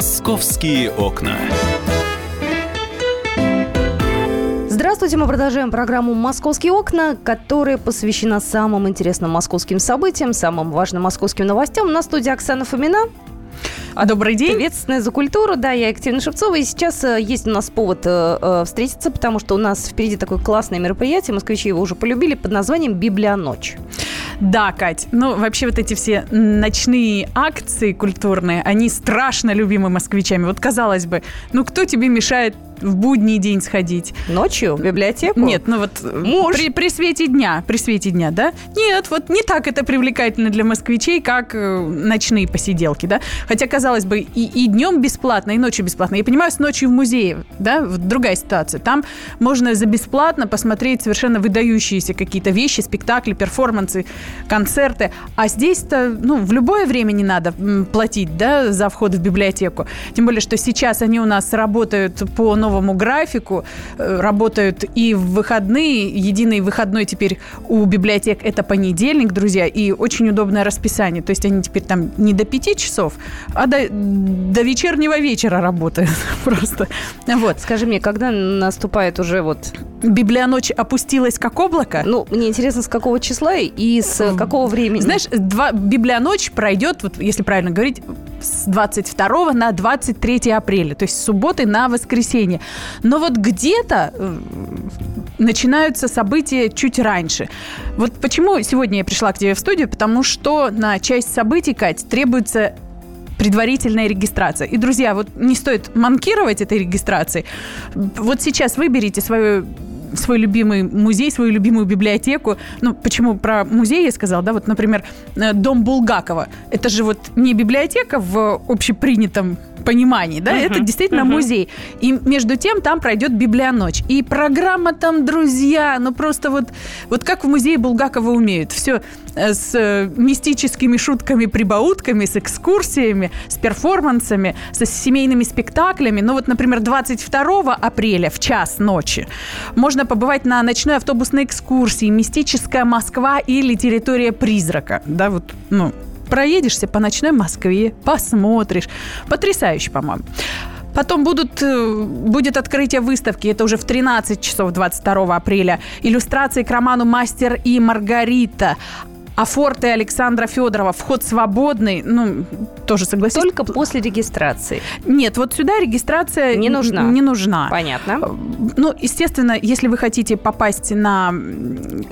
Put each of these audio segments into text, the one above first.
Московские окна. Здравствуйте, мы продолжаем программу «Московские окна», которая посвящена самым интересным московским событиям, самым важным московским новостям. На студии Оксана Фомина. А добрый день. Ответственная за культуру, да, я Екатерина Шевцова. И сейчас э, есть у нас повод э, э, встретиться, потому что у нас впереди такое классное мероприятие, москвичи его уже полюбили, под названием «Библионочь». Да, Кать. Ну, вообще вот эти все ночные акции культурные, они страшно любимы москвичами. Вот казалось бы, ну кто тебе мешает в будний день сходить. Ночью в библиотеку? Нет, ну вот Муж. При, при свете дня, при свете дня, да? Нет, вот не так это привлекательно для москвичей, как э, ночные посиделки, да? Хотя, казалось бы, и, и днем бесплатно, и ночью бесплатно. Я понимаю, с ночью в музее, да, вот другая ситуация. Там можно за бесплатно посмотреть совершенно выдающиеся какие-то вещи, спектакли, перформансы, концерты. А здесь-то, ну, в любое время не надо платить, да, за вход в библиотеку. Тем более, что сейчас они у нас работают по новому новому графику, э, работают и в выходные. Единый выходной теперь у библиотек это понедельник, друзья, и очень удобное расписание. То есть они теперь там не до пяти часов, а до, до вечернего вечера работают просто. Вот. Скажи мне, когда наступает уже вот... Библионочь опустилась как облако? Ну, мне интересно, с какого числа и с какого времени? Знаешь, два, Библионочь пройдет, вот если правильно говорить, с 22 на 23 апреля, то есть с субботы на воскресенье. Но вот где-то э, начинаются события чуть раньше. Вот почему сегодня я пришла к тебе в студию, потому что на часть событий, Кать, требуется предварительная регистрация. И, друзья, вот не стоит манкировать этой регистрацией. Вот сейчас выберите свою свой любимый музей, свою любимую библиотеку. Ну, почему про музей я сказала, да, вот, например, э, дом Булгакова. Это же вот не библиотека в общепринятом понимании, да, uh-huh. это действительно uh-huh. музей. И между тем там пройдет библионочь. И программа там, друзья, ну просто вот, вот как в музее Булгакова умеют. Все э, с э, мистическими шутками, прибаутками, с экскурсиями, с перформансами, со семейными спектаклями. Ну вот, например, 22 апреля в час ночи можно побывать на ночной автобусной экскурсии «Мистическая Москва» или «Территория призрака». Да, вот, ну, проедешься по ночной Москве, посмотришь. Потрясающе, по-моему. Потом будут, э, будет открытие выставки, это уже в 13 часов 22 апреля. Иллюстрации к роману «Мастер и Маргарита». А форты Александра Федорова вход свободный, ну, тоже согласись. Только после регистрации. Нет, вот сюда регистрация не нужна. Не нужна. Понятно. Ну, естественно, если вы хотите попасть на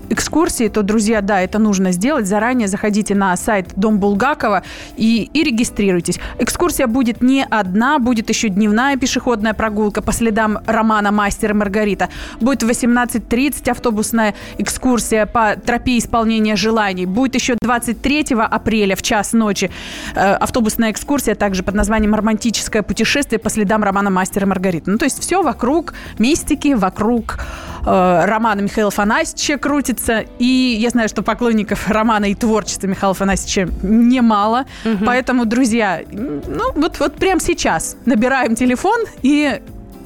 экскурсии, то, друзья, да, это нужно сделать. Заранее заходите на сайт Дом Булгакова и, и регистрируйтесь. Экскурсия будет не одна, будет еще дневная пешеходная прогулка по следам романа «Мастер и Маргарита». Будет в 18.30 автобусная экскурсия по тропе исполнения желаний Будет еще 23 апреля в час ночи э, автобусная экскурсия, также под названием «Романтическое путешествие по следам романа «Мастер и Маргарита». Ну, то есть все вокруг мистики, вокруг э, романа Михаила Фанасьевича крутится. И я знаю, что поклонников романа и творчества Михаила Фанасьевича немало. Угу. Поэтому, друзья, ну вот, вот прямо сейчас набираем телефон и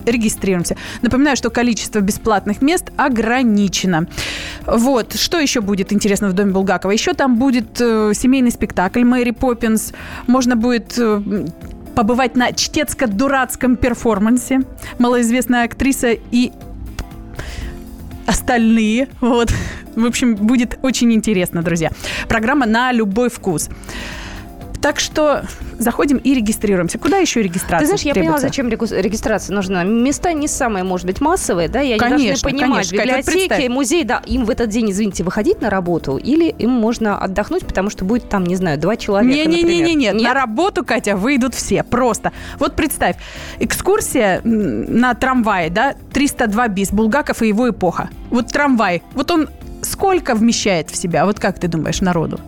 регистрируемся. Напоминаю, что количество бесплатных мест ограничено. Вот. Что еще будет интересно в Доме Булгакова? Еще там будет э, семейный спектакль «Мэри Поппинс». Можно будет э, побывать на чтецко-дурацком перформансе. Малоизвестная актриса и остальные. Вот. В общем, будет очень интересно, друзья. Программа на любой вкус. Так что заходим и регистрируемся. Куда еще регистрация? Ты знаешь, я требуется? поняла, зачем регистрация нужна. Места не самые, может быть, массовые, да, я конечно, не должны понимать. Конечно, Библиотеки, музей, да, им в этот день, извините, выходить на работу или им можно отдохнуть, потому что будет там, не знаю, два человека, Не-не-не, нет, на работу, Катя, выйдут все, просто. Вот представь, экскурсия на трамвае, да, 302 бис, Булгаков и его эпоха. Вот трамвай, вот он сколько вмещает в себя? Вот как ты думаешь, народу?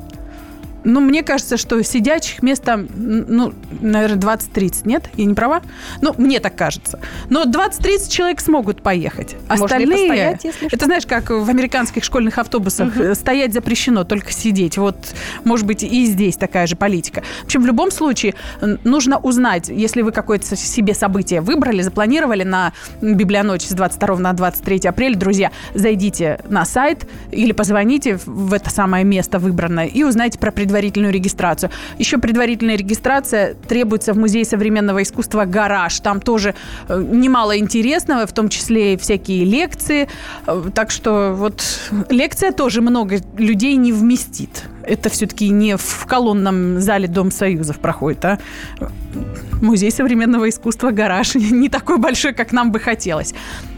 Ну, мне кажется, что сидячих мест там, ну, наверное, 20-30, нет? Я не права? Ну, мне так кажется. Но 20-30 человек смогут поехать. Остальные... постоять, если это знаешь, как в американских школьных автобусах. Угу. Стоять запрещено, только сидеть. Вот, может быть, и здесь такая же политика. В общем, в любом случае, нужно узнать, если вы какое-то себе событие выбрали, запланировали на библионочь с 22 на 23 апреля, друзья, зайдите на сайт или позвоните в это самое место выбранное и узнайте про предварительную предварительную регистрацию. Еще предварительная регистрация требуется в Музее современного искусства «Гараж». Там тоже э, немало интересного, в том числе и всякие лекции. Э, так что вот лекция тоже много людей не вместит. Это все-таки не в колонном зале Дом Союзов проходит, а Музей современного искусства «Гараж» не такой большой, как нам бы хотелось.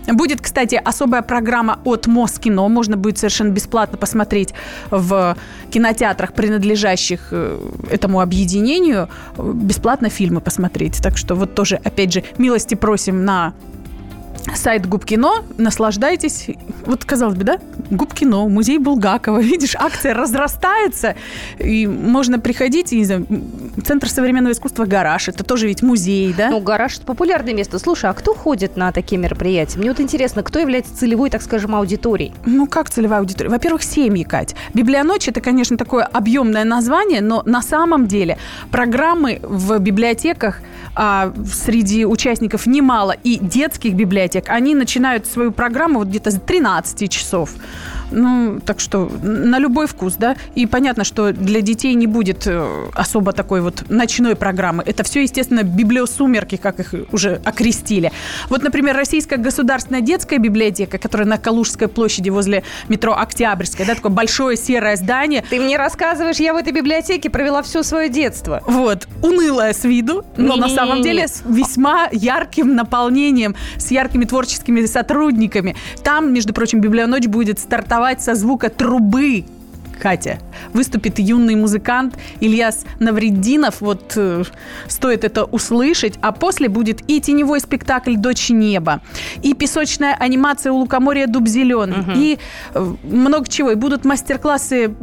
Будет, кстати, особая программа от Москино. Можно будет совершенно бесплатно посмотреть в кинотеатрах, принадлежащих э, этому объединению, бесплатно фильмы посмотреть. Так что вот тоже, опять же, милости просим на сайт Губкино, наслаждайтесь. Вот, казалось бы, да? Губкино, музей Булгакова. Видишь, акция разрастается, и можно приходить, и, не знаю, Центр современного искусства «Гараж». Это тоже ведь музей, да? Ну, «Гараж» – это популярное место. Слушай, а кто ходит на такие мероприятия? Мне вот интересно, кто является целевой, так скажем, аудиторией? Ну, как целевая аудитория? Во-первых, семьи, Кать. «Библионочь» – это, конечно, такое объемное название, но на самом деле программы в библиотеках а, среди участников немало, и детских библиотек библиотек, они начинают свою программу вот где-то с 13 часов. Ну, так что на любой вкус, да. И понятно, что для детей не будет э, особо такой вот ночной программы. Это все, естественно, библиосумерки, как их уже окрестили. Вот, например, Российская государственная детская библиотека, которая на Калужской площади возле метро Октябрьская, да, такое большое серое здание. Ты мне рассказываешь, я в этой библиотеке провела все свое детство. Вот, унылая с виду, но на самом деле с весьма ярким наполнением, с яркими творческими сотрудниками. Там, между прочим, библионочь будет стартовать стартовать со звука трубы. Катя. Выступит юный музыкант Ильяс Навреддинов. Вот э, стоит это услышать. А после будет и теневой спектакль «Дочь неба», и песочная анимация у лукоморья «Дуб зеленый», угу. и э, много чего. И будут мастер-классы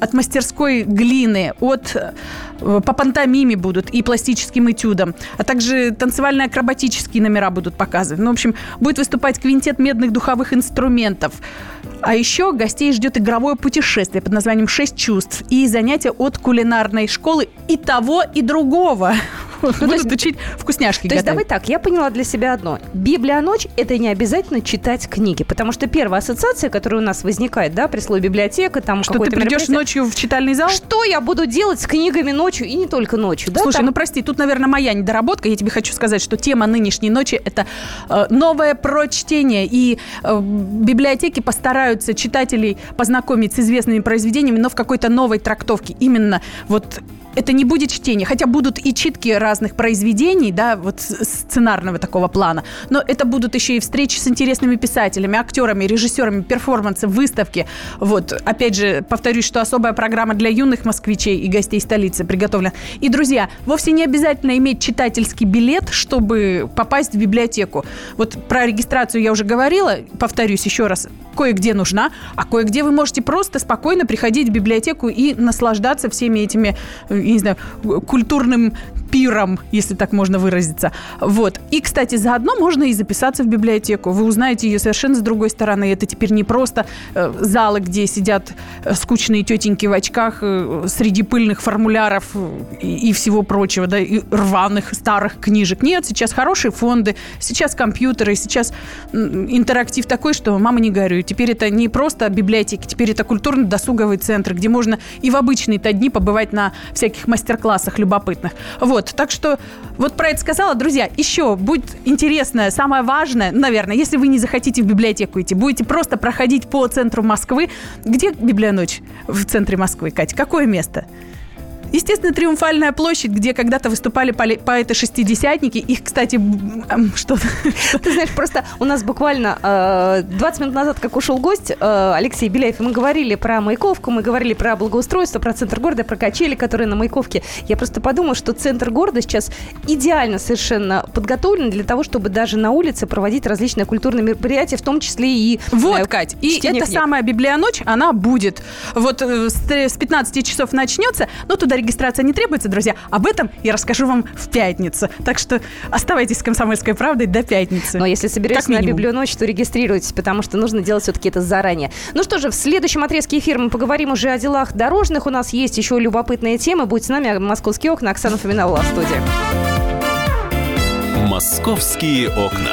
от мастерской глины, от э, по пантомиме будут и пластическим этюдам, а также танцевально-акробатические номера будут показывать. Ну, в общем, будет выступать квинтет медных духовых инструментов. А еще гостей ждет игровое путешествие под названием «Шесть чувств» и занятия от кулинарной школы и того, и другого. Ну, Будут учить вкусняшки То есть давай так, я поняла для себя одно. Библия ночь – это не обязательно читать книги, потому что первая ассоциация, которая у нас возникает, да, при слове библиотека, там Что ты придешь ночью в читальный зал? Что я буду делать с книгами ночью и не только ночью, да? Слушай, ну прости, тут, наверное, моя недоработка. Я тебе хочу сказать, что тема нынешней ночи – это э, новое прочтение, и э, библиотеки постараются читателей познакомить с известными произведениями, но в какой-то новой трактовке. Именно вот это не будет чтение, хотя будут и читки разных произведений, да, вот сценарного такого плана, но это будут еще и встречи с интересными писателями, актерами, режиссерами, перформансы, выставки. Вот, опять же, повторюсь, что особая программа для юных москвичей и гостей столицы приготовлена. И, друзья, вовсе не обязательно иметь читательский билет, чтобы попасть в библиотеку. Вот про регистрацию я уже говорила, повторюсь еще раз, кое-где нужна, а кое-где вы можете просто спокойно приходить в библиотеку и наслаждаться всеми этими э, я не знаю, культурным пиром, если так можно выразиться. Вот. И, кстати, заодно можно и записаться в библиотеку. Вы узнаете ее совершенно с другой стороны. Это теперь не просто э, залы, где сидят э, скучные тетеньки в очках э, среди пыльных формуляров и, и всего прочего, да, и рваных старых книжек. Нет, сейчас хорошие фонды, сейчас компьютеры, сейчас интерактив такой, что мама не горюй. Теперь это не просто библиотеки, теперь это культурно-досуговый центр, где можно и в обычные-то дни побывать на всяких мастер-классах любопытных. Вот. Вот, так что вот про это сказала. Друзья, еще будет интересно, самое важное, наверное, если вы не захотите в библиотеку идти, будете просто проходить по центру Москвы. Где библионочь в центре Москвы, Катя? Какое место? Естественно, Триумфальная площадь, где когда-то выступали поэты-шестидесятники. Их, кстати, что Ты знаешь, просто у нас буквально э, 20 минут назад, как ушел гость э, Алексей Беляев, мы говорили про Маяковку, мы говорили про благоустройство, про центр города, про качели, которые на Маяковке. Я просто подумала, что центр города сейчас идеально совершенно подготовлен для того, чтобы даже на улице проводить различные культурные мероприятия, в том числе и... Вот, знаю, Кать, и эта книг. самая библионочь, она будет. Вот э, с 15 часов начнется, но туда регистрация не требуется, друзья. Об этом я расскажу вам в пятницу. Так что оставайтесь с «Комсомольской правдой» до пятницы. Но если соберетесь на библионочь, то регистрируйтесь, потому что нужно делать все-таки это заранее. Ну что же, в следующем отрезке эфира мы поговорим уже о делах дорожных. У нас есть еще любопытные темы. Будь с нами. «Московские окна». Оксана Фоминова в студии. «Московские окна».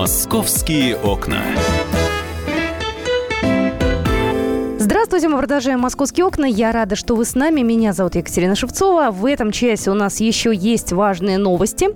Московские окна. Здравствуйте, мы продолжаем «Московские окна». Я рада, что вы с нами. Меня зовут Екатерина Шевцова. В этом часе у нас еще есть важные новости.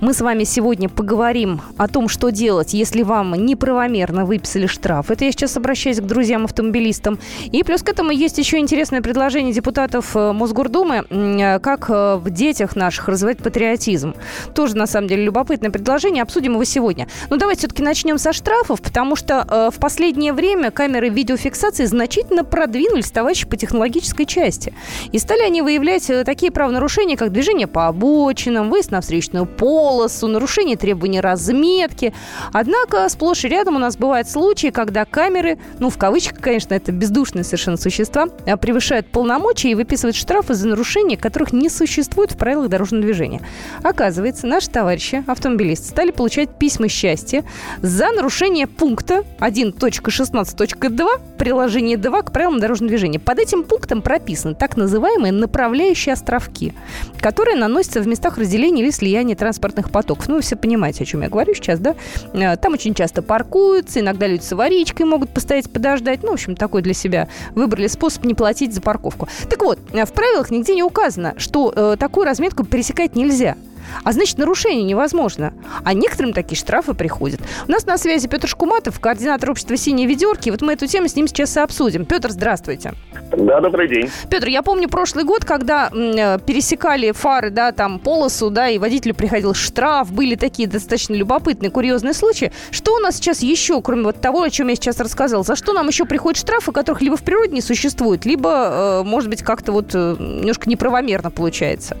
Мы с вами сегодня поговорим о том, что делать, если вам неправомерно выписали штраф. Это я сейчас обращаюсь к друзьям-автомобилистам. И плюс к этому есть еще интересное предложение депутатов э, Мосгордумы, э, как э, в детях наших развивать патриотизм. Тоже, на самом деле, любопытное предложение. Обсудим его сегодня. Но давайте все-таки начнем со штрафов, потому что в последнее время камеры видеофиксации значительно продвинулись товарищи по технологической части. И стали они выявлять э, такие правонарушения, как движение по обочинам, выезд на встречную полосу, нарушение требований разметки. Однако сплошь и рядом у нас бывают случаи, когда камеры, ну, в кавычках, конечно, это бездушные совершенно существа, э, превышают полномочия и выписывают штрафы за нарушения, которых не существует в правилах дорожного движения. Оказывается, наши товарищи, автомобилисты, стали получать письма счастья за нарушение пункта 1.16.2 приложения 2 к правилам правилам дорожного движения. Под этим пунктом прописаны так называемые направляющие островки, которые наносятся в местах разделения или слияния транспортных потоков. Ну, вы все понимаете, о чем я говорю сейчас, да? Э, там очень часто паркуются, иногда люди с аварийкой могут постоять, подождать. Ну, в общем, такой для себя выбрали способ не платить за парковку. Так вот, э, в правилах нигде не указано, что э, такую разметку пересекать нельзя. А значит, нарушение невозможно. А некоторым такие штрафы приходят. У нас на связи Петр Шкуматов, координатор общества «Синие ведерки». Вот мы эту тему с ним сейчас и обсудим. Петр, здравствуйте. Да, добрый день. Петр, я помню прошлый год, когда э, пересекали фары, да, там полосу, да, и водителю приходил штраф, были такие достаточно любопытные, курьезные случаи. Что у нас сейчас еще, кроме вот того, о чем я сейчас рассказал? За что нам еще приходят штрафы, которых либо в природе не существует, либо, э, может быть, как-то вот э, немножко неправомерно получается?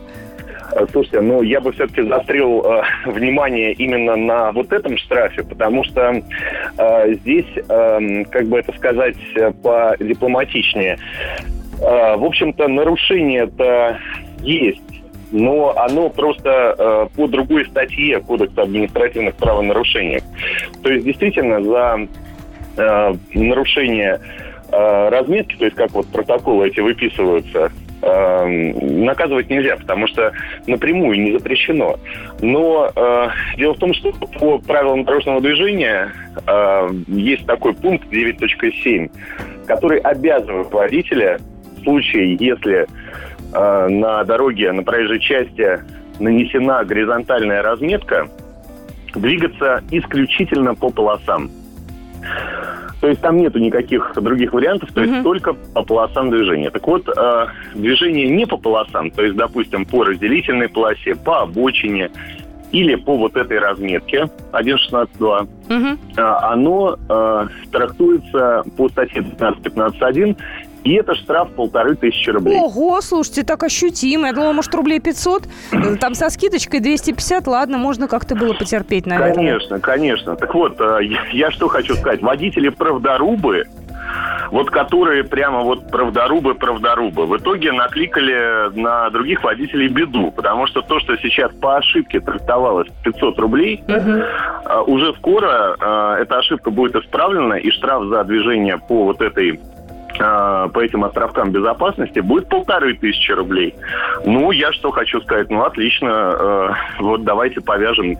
Э, слушайте, ну я бы все-таки заострил э, внимание именно на вот этом штрафе, потому что э, здесь, э, как бы это сказать по дипломатичнее, э, в общем-то нарушение-то есть. Но оно просто э, по другой статье Кодекса административных правонарушений. То есть действительно за э, нарушение э, разметки, то есть как вот протоколы эти выписываются, э, наказывать нельзя, потому что напрямую не запрещено. Но э, дело в том, что по правилам дорожного движения э, есть такой пункт 9.7, который обязывает водителя в случае, если э, на дороге, на проезжей части нанесена горизонтальная разметка, двигаться исключительно по полосам. То есть там нету никаких других вариантов, то есть mm-hmm. только по полосам движения. Так вот, э, движение не по полосам, то есть, допустим, по разделительной полосе, по обочине или по вот этой разметке 1.16.2, mm-hmm. э, оно э, трактуется по статье 15.15.1 и это штраф полторы тысячи рублей. Ого, слушайте, так ощутимо. Я думала, может, рублей 500. Там со скидочкой 250. Ладно, можно как-то было потерпеть, наверное. Конечно, конечно. Так вот, э, я что хочу сказать. Водители правдорубы, вот которые прямо вот правдорубы-правдорубы, в итоге накликали на других водителей беду, потому что то, что сейчас по ошибке трактовалось 500 рублей, угу. уже скоро э, эта ошибка будет исправлена, и штраф за движение по вот этой по этим островкам безопасности будет полторы тысячи рублей. Ну, я что хочу сказать, ну, отлично, э, вот давайте повяжем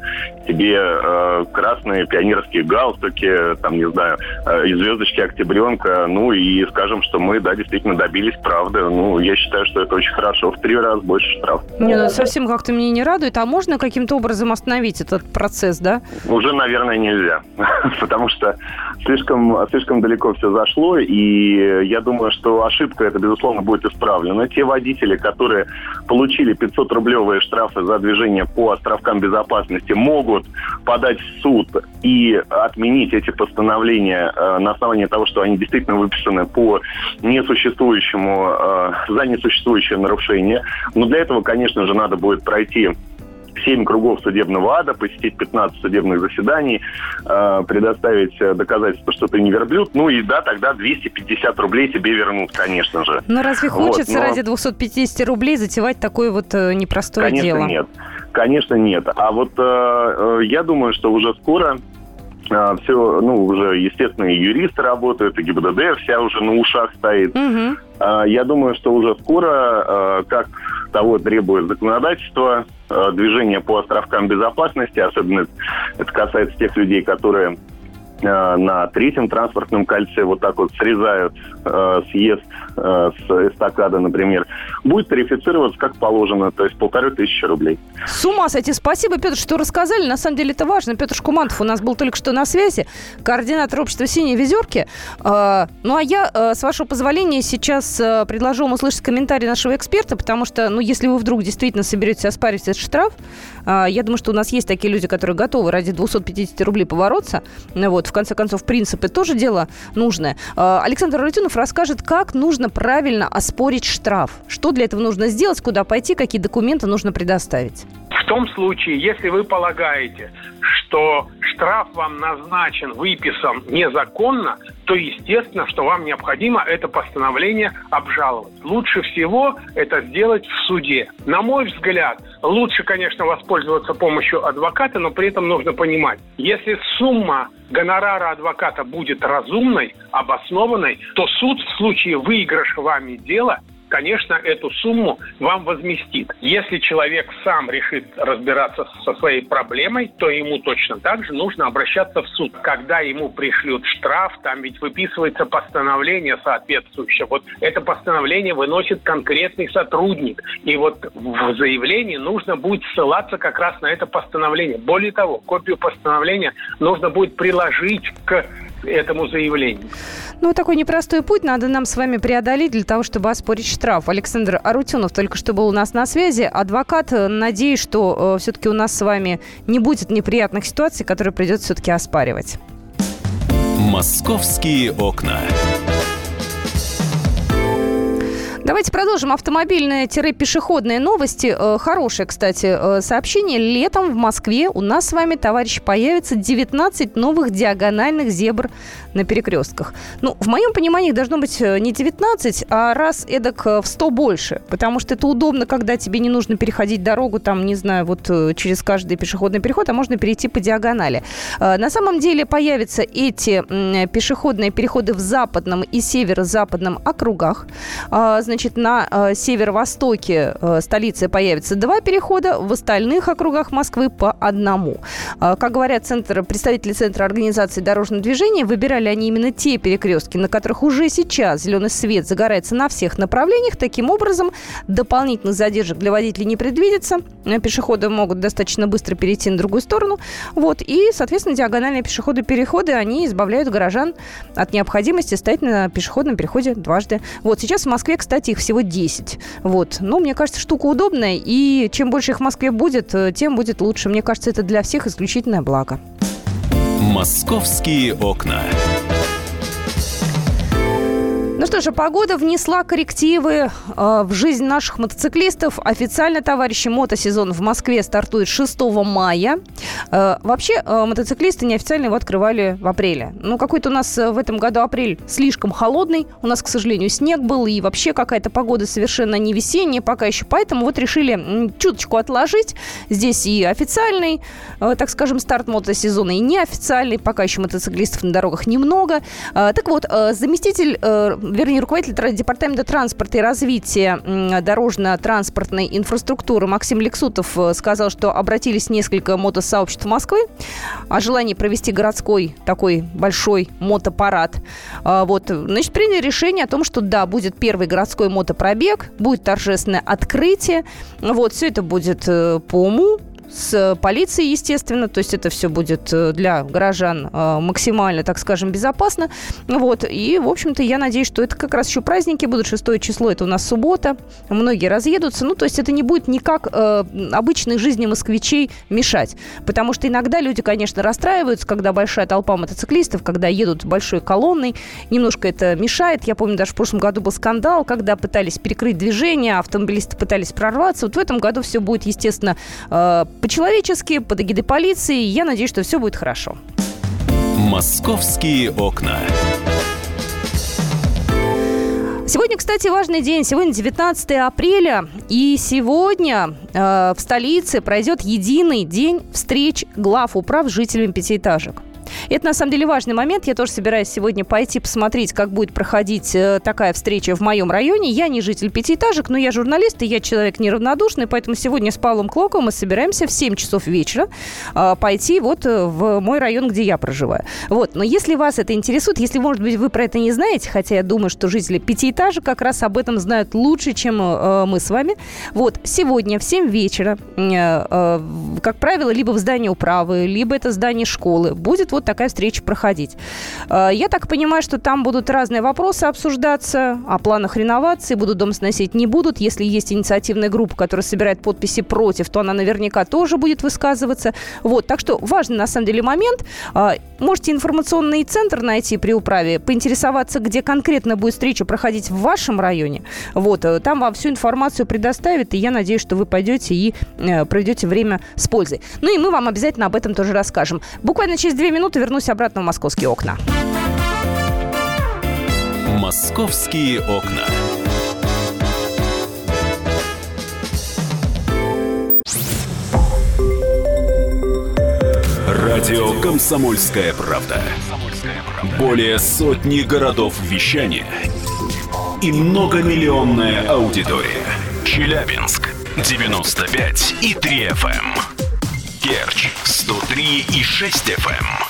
тебе э, красные пионерские галстуки, там, не знаю, э, и звездочки октябренка, ну, и скажем, что мы, да, действительно добились правды. Ну, я считаю, что это очень хорошо, в три раза больше штраф. Не, ну, совсем как-то мне не радует, а можно каким-то образом остановить этот процесс, да? Уже, наверное, нельзя, потому что слишком, слишком далеко все зашло, и я думаю, что ошибка это, безусловно, будет исправлена. Те водители, которые получили 500-рублевые штрафы за движение по островкам безопасности, могут подать в суд и отменить эти постановления э, на основании того, что они действительно выписаны по несуществующему, э, за несуществующее нарушение. Но для этого, конечно же, надо будет пройти 7 кругов судебного ада, посетить 15 судебных заседаний, э, предоставить доказательства, что ты не верблюд. Ну и да, тогда 250 рублей тебе вернут, конечно же. Но разве хочется вот, но... ради 250 рублей затевать такое вот непростое конечно, дело? Конечно, нет. Конечно, нет. А вот э, я думаю, что уже скоро все, ну, уже, естественно, и юристы работают, и ГИБДД вся уже на ушах стоит. Угу. Я думаю, что уже скоро, как того требует законодательство, движение по островкам безопасности, особенно это касается тех людей, которые Э, на третьем транспортном кольце вот так вот срезают э, съезд э, с эстакады, например, будет тарифицироваться как положено, то есть полторы тысячи рублей. С ума сойти. Спасибо, Петр, что рассказали. На самом деле это важно. Петр Шкумантов у нас был только что на связи, координатор общества «Синие везерки». Э, ну, а я, э, с вашего позволения, сейчас э, предложу вам услышать комментарий нашего эксперта, потому что, ну, если вы вдруг действительно соберетесь оспаривать этот штраф, э, я думаю, что у нас есть такие люди, которые готовы ради 250 рублей побороться. Вот, в конце концов, принципы тоже дело нужное. А, Александр Рутюнов расскажет, как нужно правильно оспорить штраф. Что для этого нужно сделать, куда пойти, какие документы нужно предоставить. В том случае, если вы полагаете, что штраф вам назначен, выписан незаконно, то естественно, что вам необходимо это постановление обжаловать. Лучше всего это сделать в суде. На мой взгляд, лучше, конечно, воспользоваться помощью адвоката, но при этом нужно понимать, если сумма гонорара адвоката будет разумной, обоснованной, то суд в случае выигрыша вами дела конечно, эту сумму вам возместит. Если человек сам решит разбираться со своей проблемой, то ему точно так же нужно обращаться в суд. Когда ему пришлют штраф, там ведь выписывается постановление соответствующее. Вот это постановление выносит конкретный сотрудник. И вот в заявлении нужно будет ссылаться как раз на это постановление. Более того, копию постановления нужно будет приложить к этому заявлению. Ну, такой непростой путь надо нам с вами преодолеть для того, чтобы оспорить штраф. Александр Арутюнов только что был у нас на связи. Адвокат, э, надеюсь, что э, все-таки у нас с вами не будет неприятных ситуаций, которые придется все-таки оспаривать. «Московские окна». Давайте продолжим автомобильные-пешеходные новости. Э, хорошее, кстати, э, сообщение. Летом в Москве у нас с вами, товарищи, появится 19 новых диагональных зебр на перекрестках. Ну, в моем понимании их должно быть э, не 19, а раз эдак в 100 больше. Потому что это удобно, когда тебе не нужно переходить дорогу, там, не знаю, вот через каждый пешеходный переход, а можно перейти по диагонали. На самом деле появятся эти пешеходные переходы в западном и северо-западном округах. Значит, значит, на э, северо-востоке э, столицы появится два перехода, в остальных округах Москвы по одному. Э, как говорят центр, представители Центра организации дорожного движения, выбирали они именно те перекрестки, на которых уже сейчас зеленый свет загорается на всех направлениях. Таким образом, дополнительных задержек для водителей не предвидится. Э, пешеходы могут достаточно быстро перейти на другую сторону. Вот. И, соответственно, диагональные пешеходы-переходы, они избавляют горожан от необходимости стоять на пешеходном переходе дважды. Вот. Сейчас в Москве, кстати, их всего 10. Вот. Но мне кажется, штука удобная, и чем больше их в Москве будет, э, тем будет лучше. Мне кажется, это для всех исключительное благо. «Московские окна». Ну что же, погода внесла коррективы э, в жизнь наших мотоциклистов. Официально, товарищи, мотосезон в Москве стартует 6 мая. Э, вообще, э, мотоциклисты неофициально его открывали в апреле. Ну, какой-то у нас э, в этом году апрель слишком холодный. У нас, к сожалению, снег был, и вообще какая-то погода совершенно не весенняя пока еще. Поэтому вот решили чуточку отложить. Здесь и официальный, э, так скажем, старт мотосезона, и неофициальный. Пока еще мотоциклистов на дорогах немного. Э, так вот, э, заместитель э, вернее, руководитель Департамента транспорта и развития дорожно-транспортной инфраструктуры Максим Лексутов э, сказал, что обратились несколько мотосообществ Москвы о желании провести городской такой большой мотопарад. А, вот, значит, приняли решение о том, что да, будет первый городской мотопробег, будет торжественное открытие. Вот, все это будет э, по уму, с полицией, естественно, то есть это все будет э, для горожан э, максимально, так скажем, безопасно. Вот, и, в общем-то, я надеюсь, что это как раз еще праздники будут, 6 число, это у нас суббота, многие разъедутся, ну, то есть это не будет никак э, обычной жизни москвичей мешать, потому что иногда люди, конечно, расстраиваются, когда большая толпа мотоциклистов, когда едут большой колонной, немножко это мешает. Я помню, даже в прошлом году был скандал, когда пытались перекрыть движение, автомобилисты пытались прорваться. Вот в этом году все будет, естественно, э, по-человечески, под эгидой полиции. Я надеюсь, что все будет хорошо. Московские окна. Сегодня, кстати, важный день. Сегодня 19 апреля. И сегодня э, в столице пройдет единый день встреч глав управ с жителями пятиэтажек. Это, на самом деле, важный момент. Я тоже собираюсь сегодня пойти посмотреть, как будет проходить э, такая встреча в моем районе. Я не житель пятиэтажек, но я журналист, и я человек неравнодушный, поэтому сегодня с Павлом Клоковым мы собираемся в 7 часов вечера э, пойти вот э, в мой район, где я проживаю. Вот. Но если вас это интересует, если, может быть, вы про это не знаете, хотя я думаю, что жители пятиэтажек как раз об этом знают лучше, чем мы с вами. Вот. Сегодня в 7 вечера, как правило, либо в здании управы, либо это здание школы, будет вот такая встреча проходить. Э, я так понимаю, что там будут разные вопросы обсуждаться, о планах реновации, будут дом сносить, не будут. Если есть инициативная группа, которая собирает подписи против, то она наверняка тоже будет высказываться. Вот, так что важный на самом деле момент. Э, можете информационный центр найти при управе, поинтересоваться, где конкретно будет встреча проходить в вашем районе. Вот, э, там вам всю информацию предоставят, и я надеюсь, что вы пойдете и проведете время с пользой. Ну и мы вам обязательно об этом тоже расскажем. Буквально через две минуты вернусь обратно в «Московские окна». «Московские окна». Радио «Комсомольская правда». Более сотни городов вещания и многомиллионная аудитория. Челябинск 95 и 3 FM. Керчь 103 и 6 FM.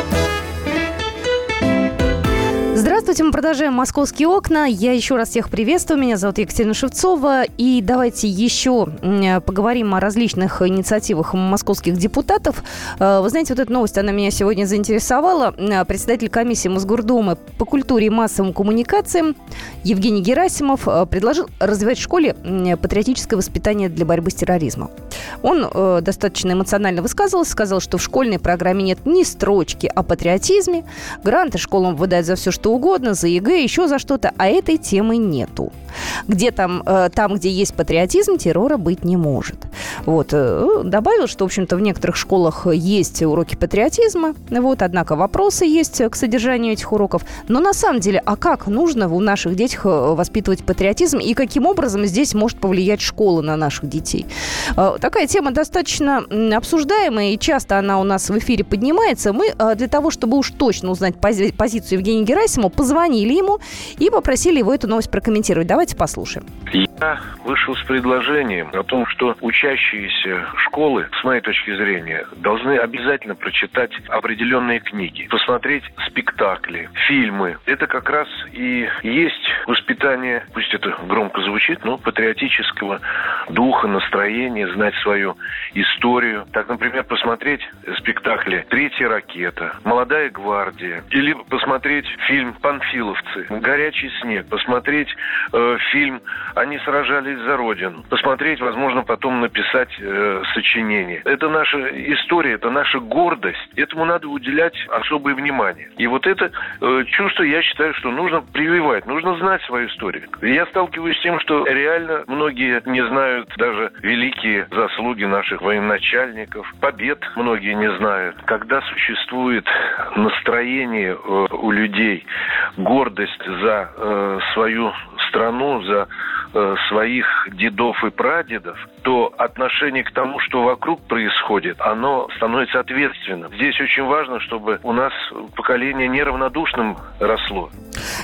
Здравствуйте, мы продолжаем «Московские окна». Я еще раз всех приветствую. Меня зовут Екатерина Шевцова. И давайте еще поговорим о различных инициативах московских депутатов. Э, вы знаете, вот эта новость, она меня сегодня заинтересовала. Э, председатель комиссии Мосгордумы по культуре и массовым коммуникациям Евгений Герасимов э, предложил развивать в школе патриотическое воспитание для борьбы с терроризмом. Он достаточно эмоционально высказывался, сказал, что в школьной программе нет ни строчки о патриотизме, гранты школам выдают за все, что угодно, за ЕГЭ, еще за что-то, а этой темы нету. Где там, э, там, где есть патриотизм, террора быть не может. Вот. Э, добавил, что, в общем-то, в некоторых школах есть уроки патриотизма, вот, однако вопросы есть к содержанию этих уроков. Но на самом деле, а как нужно у наших детях э, воспитывать патриотизм и каким образом здесь может повлиять школа на наших детей? Такая тема достаточно обсуждаемая, и часто она у нас в эфире поднимается. Мы для того, чтобы уж точно узнать позицию Евгения Герасимова, позвонили ему и попросили его эту новость прокомментировать. Давайте послушаем. Я вышел с предложением о том, что учащиеся школы, с моей точки зрения, должны обязательно прочитать определенные книги, посмотреть спектакли, фильмы. Это как раз и есть воспитание, пусть это громко звучит, но патриотического духа, настроения, знать свою историю. Так, например, посмотреть спектакли «Третья ракета», «Молодая гвардия» или посмотреть фильм «Панфиловцы», «Горячий снег», посмотреть э, фильм «Они сражались за Родину», посмотреть, возможно, потом написать э, сочинение. Это наша история, это наша гордость. Этому надо уделять особое внимание. И вот это э, чувство, я считаю, что нужно прививать, нужно знать свою историю. Я сталкиваюсь с тем, что реально многие не знают даже великие заслуги наших военачальников, побед многие не знают. Когда существует настроение э, у людей гордость за э, свою страну, за э, своих дедов и прадедов, то отношение к тому, что вокруг происходит, оно становится ответственным. Здесь очень важно, чтобы у нас поколение неравнодушным росло.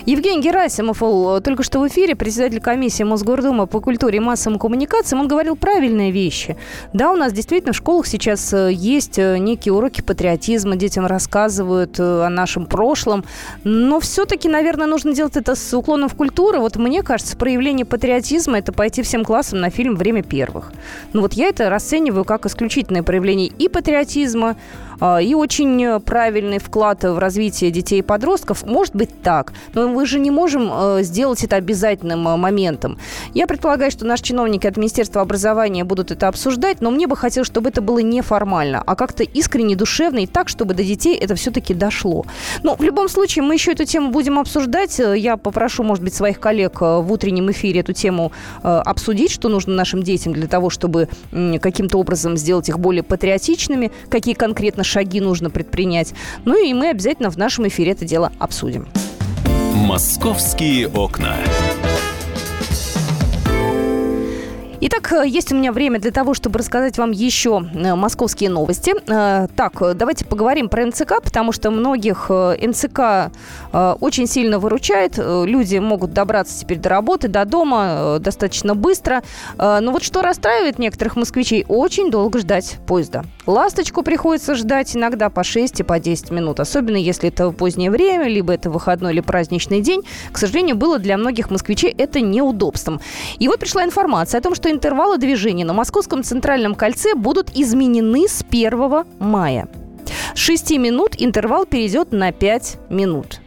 Евгений Герасимов только что в эфире, председатель комиссии Мосгордумы по культуре и массовым коммуникациям, он говорил правильные вещи. Да, у нас действительно в школах сейчас э, есть э, некие уроки патриотизма, детям рассказывают о нашем прошлом, но все-таки, наверное, нужно делать это с уклоном в культуру. Вот мне кажется, проявление патриотизма – это пойти всем классам на фильм «Время первых». Ну вот я это расцениваю как исключительное проявление и патриотизма, и очень правильный вклад в развитие детей и подростков. Может быть так, но мы же не можем э, сделать это обязательным э, моментом. Я предполагаю, что наши чиновники от Министерства образования будут это обсуждать, но мне бы хотелось, чтобы это было неформально, а как-то искренне, душевно и так, чтобы до детей это все-таки дошло. Но в любом случае мы еще эту тему будем обсуждать. Я попрошу, может быть, своих коллег э, в утреннем эфире эту тему обсудить, что нужно нашим детям для того, чтобы каким-то образом сделать их более патриотичными, какие конкретно шаги нужно предпринять. Ну и мы обязательно в нашем эфире это дело обсудим. Московские окна. Итак, э, есть у меня время для того, чтобы рассказать вам еще э, московские новости. Э, так, давайте поговорим про МЦК, потому что многих МЦК очень сильно выручает. Люди могут добраться теперь до работы, до дома достаточно быстро. Но вот что расстраивает некоторых москвичей, очень долго ждать поезда. Ласточку приходится ждать иногда по 6 и по 10 минут, особенно если это позднее время, либо это выходной или праздничный день. К сожалению, было для многих москвичей это неудобством. И вот пришла информация о том, что интервалы движения на Московском центральном кольце будут изменены с 1 мая. С 6 минут интервал перейдет на 5 минут.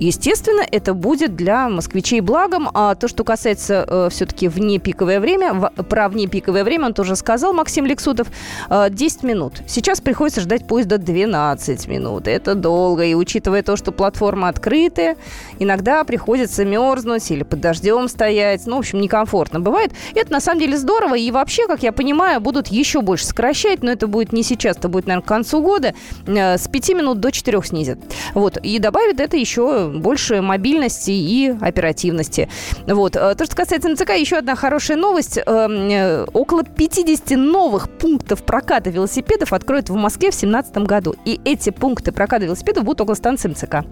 Естественно, это будет для москвичей благом. А то, что касается э, все-таки вне пиковое время, в, про вне пиковое время он тоже сказал, Максим Лексутов, э, 10 минут. Сейчас приходится ждать поезда 12 минут. Это долго. И учитывая то, что платформа открытая, иногда приходится мерзнуть или под дождем стоять. Ну, в общем, некомфортно бывает. Это на самом деле здорово. И вообще, как я понимаю, будут еще больше сокращать, но это будет не сейчас, это будет, наверное, к концу года. Э, с 5 минут до 4 снизят. Вот. И добавит это еще больше мобильности и оперативности. Вот. Э, то, что касается МЦК, еще одна хорошая новость. Эм, э, около 50 новых пунктов проката велосипедов откроют в Москве в 2017 году. И эти пункты проката велосипедов будут около станции МЦК.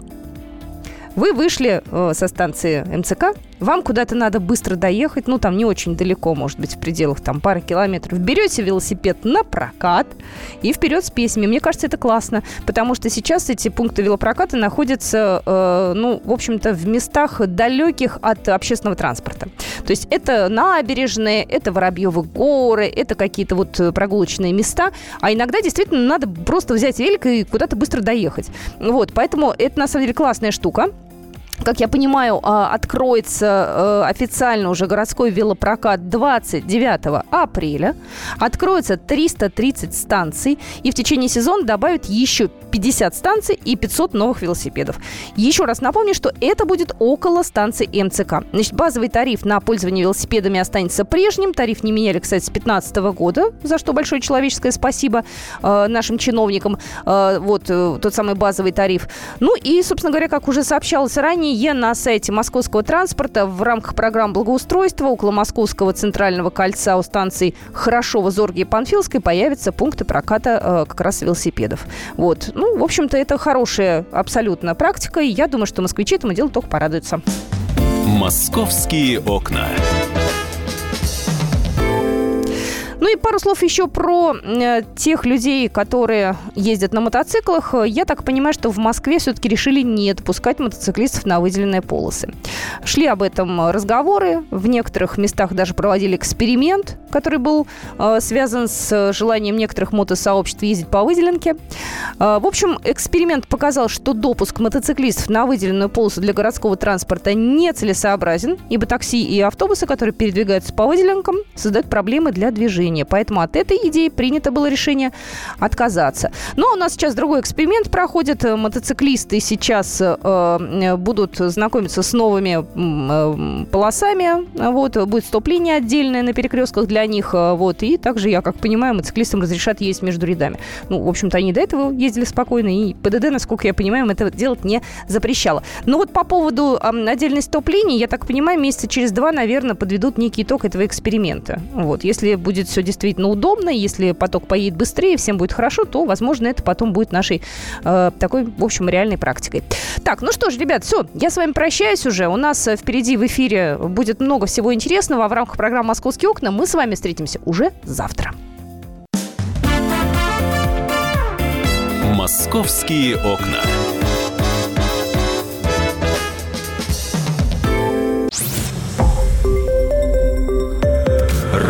Вы вышли э, со станции МЦК, вам куда-то надо быстро доехать, ну, там не очень далеко, может быть, в пределах там пары километров. Берете велосипед на прокат и вперед с песнями. Мне кажется, это классно, потому что сейчас эти пункты велопроката находятся, э, ну, в общем-то, в местах далеких от общественного транспорта. То есть это набережные, это Воробьевы горы, это какие-то вот прогулочные места, а иногда действительно надо просто взять велик и куда-то быстро доехать. Вот, поэтому это на самом деле классная штука как я понимаю, а, откроется э, официально уже городской велопрокат 29 апреля. Откроется 330 станций. И в течение сезона добавят еще 50 станций и 500 новых велосипедов. Еще раз напомню, что это будет около станции МЦК. Значит, базовый тариф на пользование велосипедами останется прежним. Тариф не меняли, кстати, с 2015 года, за что большое человеческое спасибо э, нашим чиновникам. Э, вот э, тот самый базовый тариф. Ну и, собственно говоря, как уже сообщалось ранее, Ранее на сайте московского транспорта в рамках программ благоустройства около Московского центрального кольца у станций Хорошова, Зорги и Панфилской появятся пункты проката э, как раз велосипедов. Вот. Ну, в общем-то, это хорошая абсолютно практика, и я думаю, что москвичи этому делу только порадуются. «Московские окна». Ну и пару слов еще про э, тех людей, которые ездят на мотоциклах. Я так понимаю, что в Москве все-таки решили не допускать мотоциклистов на выделенные полосы. Шли об этом разговоры. В некоторых местах даже проводили эксперимент, который был э, связан с желанием некоторых мотосообществ ездить по выделенке. Э, в общем, эксперимент показал, что допуск мотоциклистов на выделенную полосу для городского транспорта нецелесообразен, ибо такси и автобусы, которые передвигаются по выделенкам, создают проблемы для движения движения. Поэтому от этой идеи принято было решение отказаться. Но у нас сейчас другой эксперимент проходит. Мотоциклисты сейчас э, будут знакомиться с новыми э, полосами. Вот, будет стоп-линия отдельная на перекрестках для них. Вот, и также, я как понимаю, мотоциклистам разрешат ездить между рядами. Ну, в общем-то, они до этого ездили спокойно, и ПДД, насколько я понимаю, им это делать не запрещало. Но вот по поводу э, отдельной стоп-линии, я так понимаю, месяца через два, наверное, подведут некий итог этого эксперимента. Вот, если будет все действительно удобно, если поток поедет быстрее, всем будет хорошо, то, возможно, это потом будет нашей э, такой, в общем, реальной практикой. Так, ну что ж, ребят, все, я с вами прощаюсь уже. У нас э, впереди в эфире будет много всего интересного. В рамках программы «Московские окна» мы с вами встретимся уже завтра. «Московские окна».